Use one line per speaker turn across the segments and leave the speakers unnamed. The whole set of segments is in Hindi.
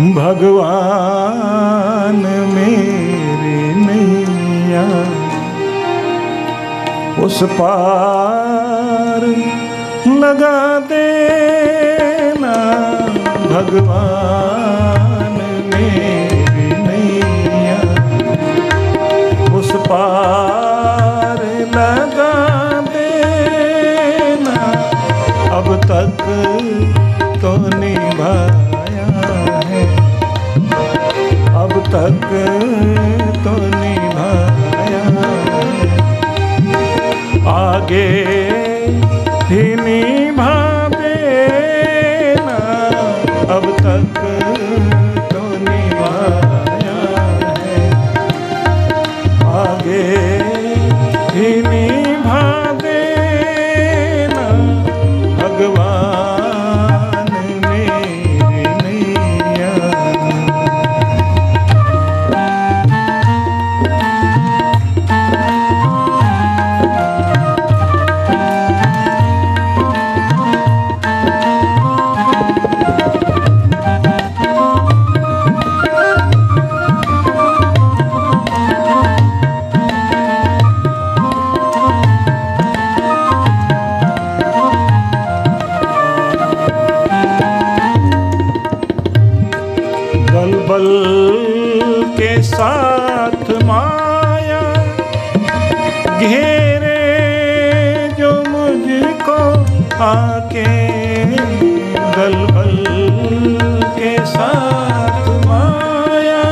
भगवान मेरे नैया उस पार लगा देना। भगवान मेरी आके दल बल के साथ माया।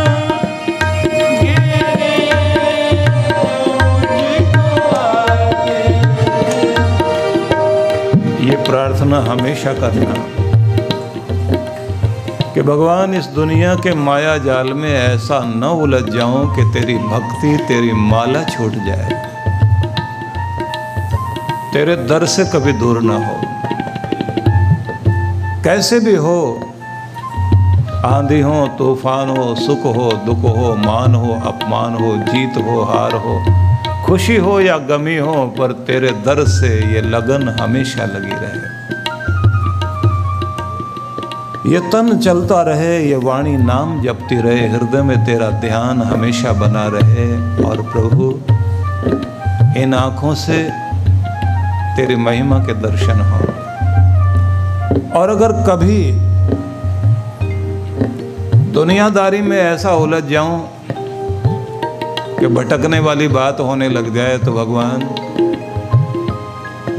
ये प्रार्थना हमेशा करना कि भगवान इस दुनिया के माया जाल में ऐसा न उलझ जाऊँ कि तेरी भक्ति, तेरी माला छूट जाए। तेरे दर से कभी दूर ना हो। कैसे भी हो, आंधी हो, तूफ़ान हो, सुख हो, दुख हो, मान हो, अपमान हो, जीत हो, हार हो, खुशी हो या गमी हो, पर तेरे दर से ये लगन हमेशा लगी रहे। ये तन चलता रहे, ये वाणी नाम जपती रहे, हृदय में तेरा ध्यान हमेशा बना रहे। और प्रभु, इन आँखों से तेरी महिमा के दर्शन हो। और अगर कभी दुनियादारी में ऐसा उलझ जाऊँ कि भटकने वाली बात होने लग जाए तो भगवान,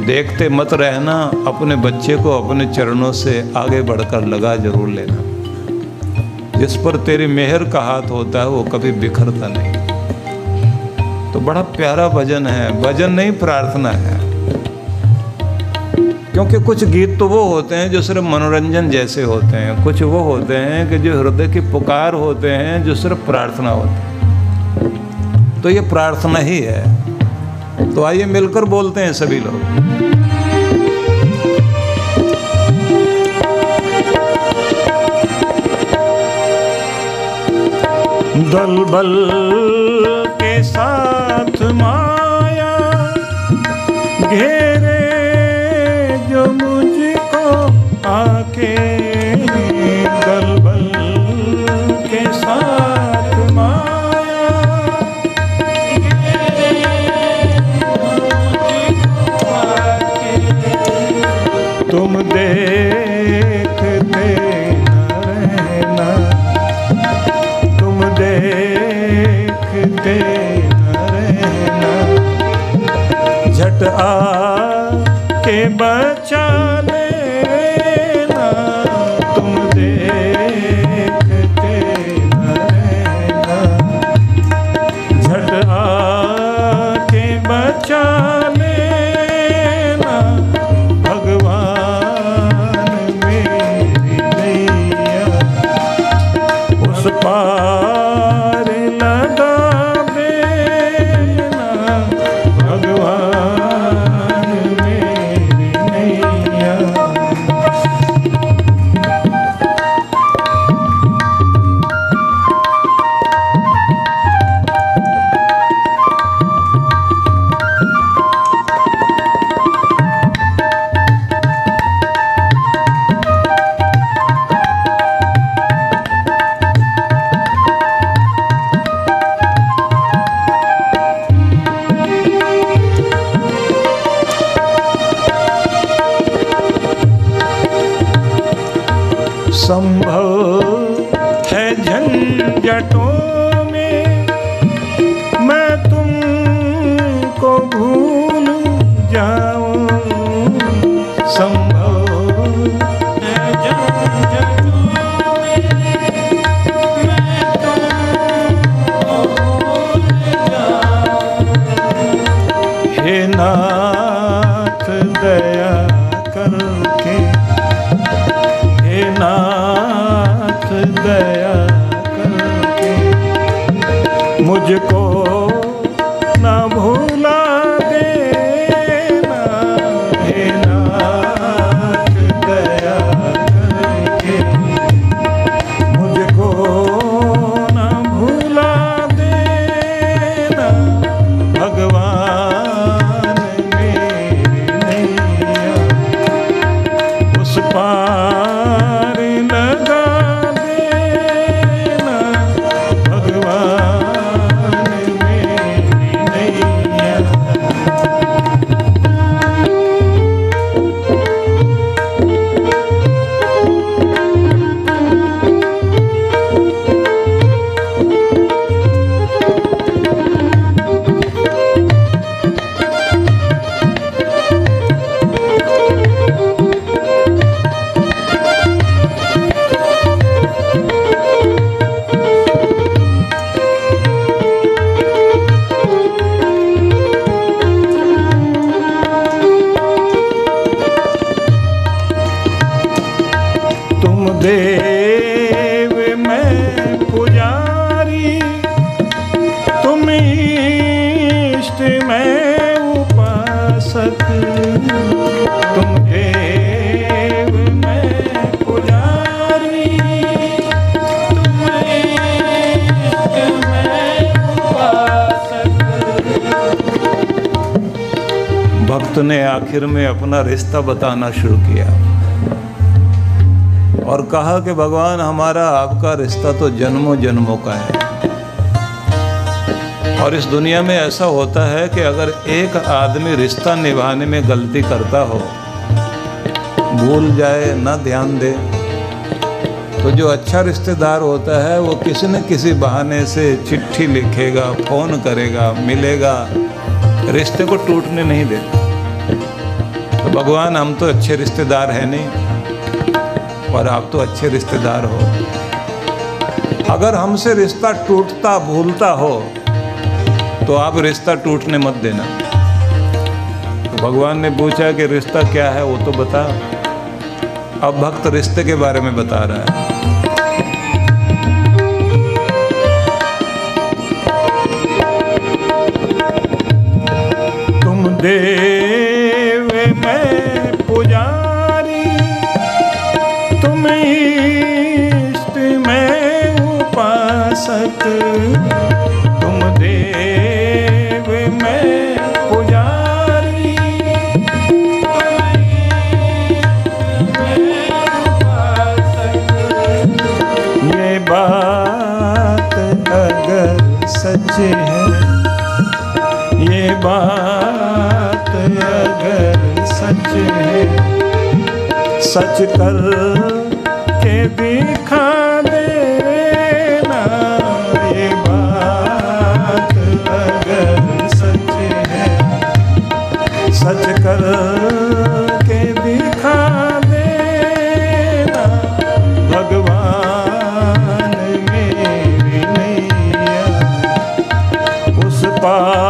देखते मत रहना, अपने बच्चे को अपने चरणों से आगे बढ़कर लगा ज़रूर लेना। जिस पर तेरी मेहर का हाथ होता है, वो कभी बिखरता नहीं। तो बड़ा प्यारा भजन है। भजन नहीं, प्रार्थना है। क्योंकि कुछ गीत तो वो होते हैं जो सिर्फ़ मनोरंजन जैसे होते हैं। कुछ वो होते हैं कि जो हृदय की पुकार होते हैं, जो सिर्फ़ प्रार्थना होते हैं। तो ये प्रार्थना ही है। तो आइए मिलकर बोलते हैं सभी लोग। दल बल के साथ माया झट आ के बचा नाथ दया करके हे नाथ दया देव, मैं पुजारी। तुम इष्ट, मैं उपासक। तुम देव, मैं पुजारी। तुम इष्ट, मैं उपासक। भक्त ने आखिर में अपना रिश्ता बताना शुरू किया। और कहा कि भगवान, हमारा आपका रिश्ता तो जन्मों जन्मों का है। और इस दुनिया में ऐसा होता है कि अगर एक आदमी रिश्ता निभाने में गलती करता हो, भूल जाए, ना ध्यान दे तो जो अच्छा रिश्तेदार होता है, वो किसी न किसी बहाने से चिट्ठी लिखेगा, फ़ोन करेगा, मिलेगा, रिश्ते को टूटने नहीं देता। तो भगवान, हम तो अच्छे रिश्तेदार हैं नहीं। और आप तो अच्छे रिश्तेदार हो। अगर हमसे रिश्ता टूटता भूलता हो तो आप रिश्ता टूटने मत देना। तो भगवान ने पूछा कि रिश्ता क्या है, वो तो बता। अब भक्त रिश्ते के बारे में बता रहा है। तुम सच है। ये बात अगर सच है सच कर के दिखा पा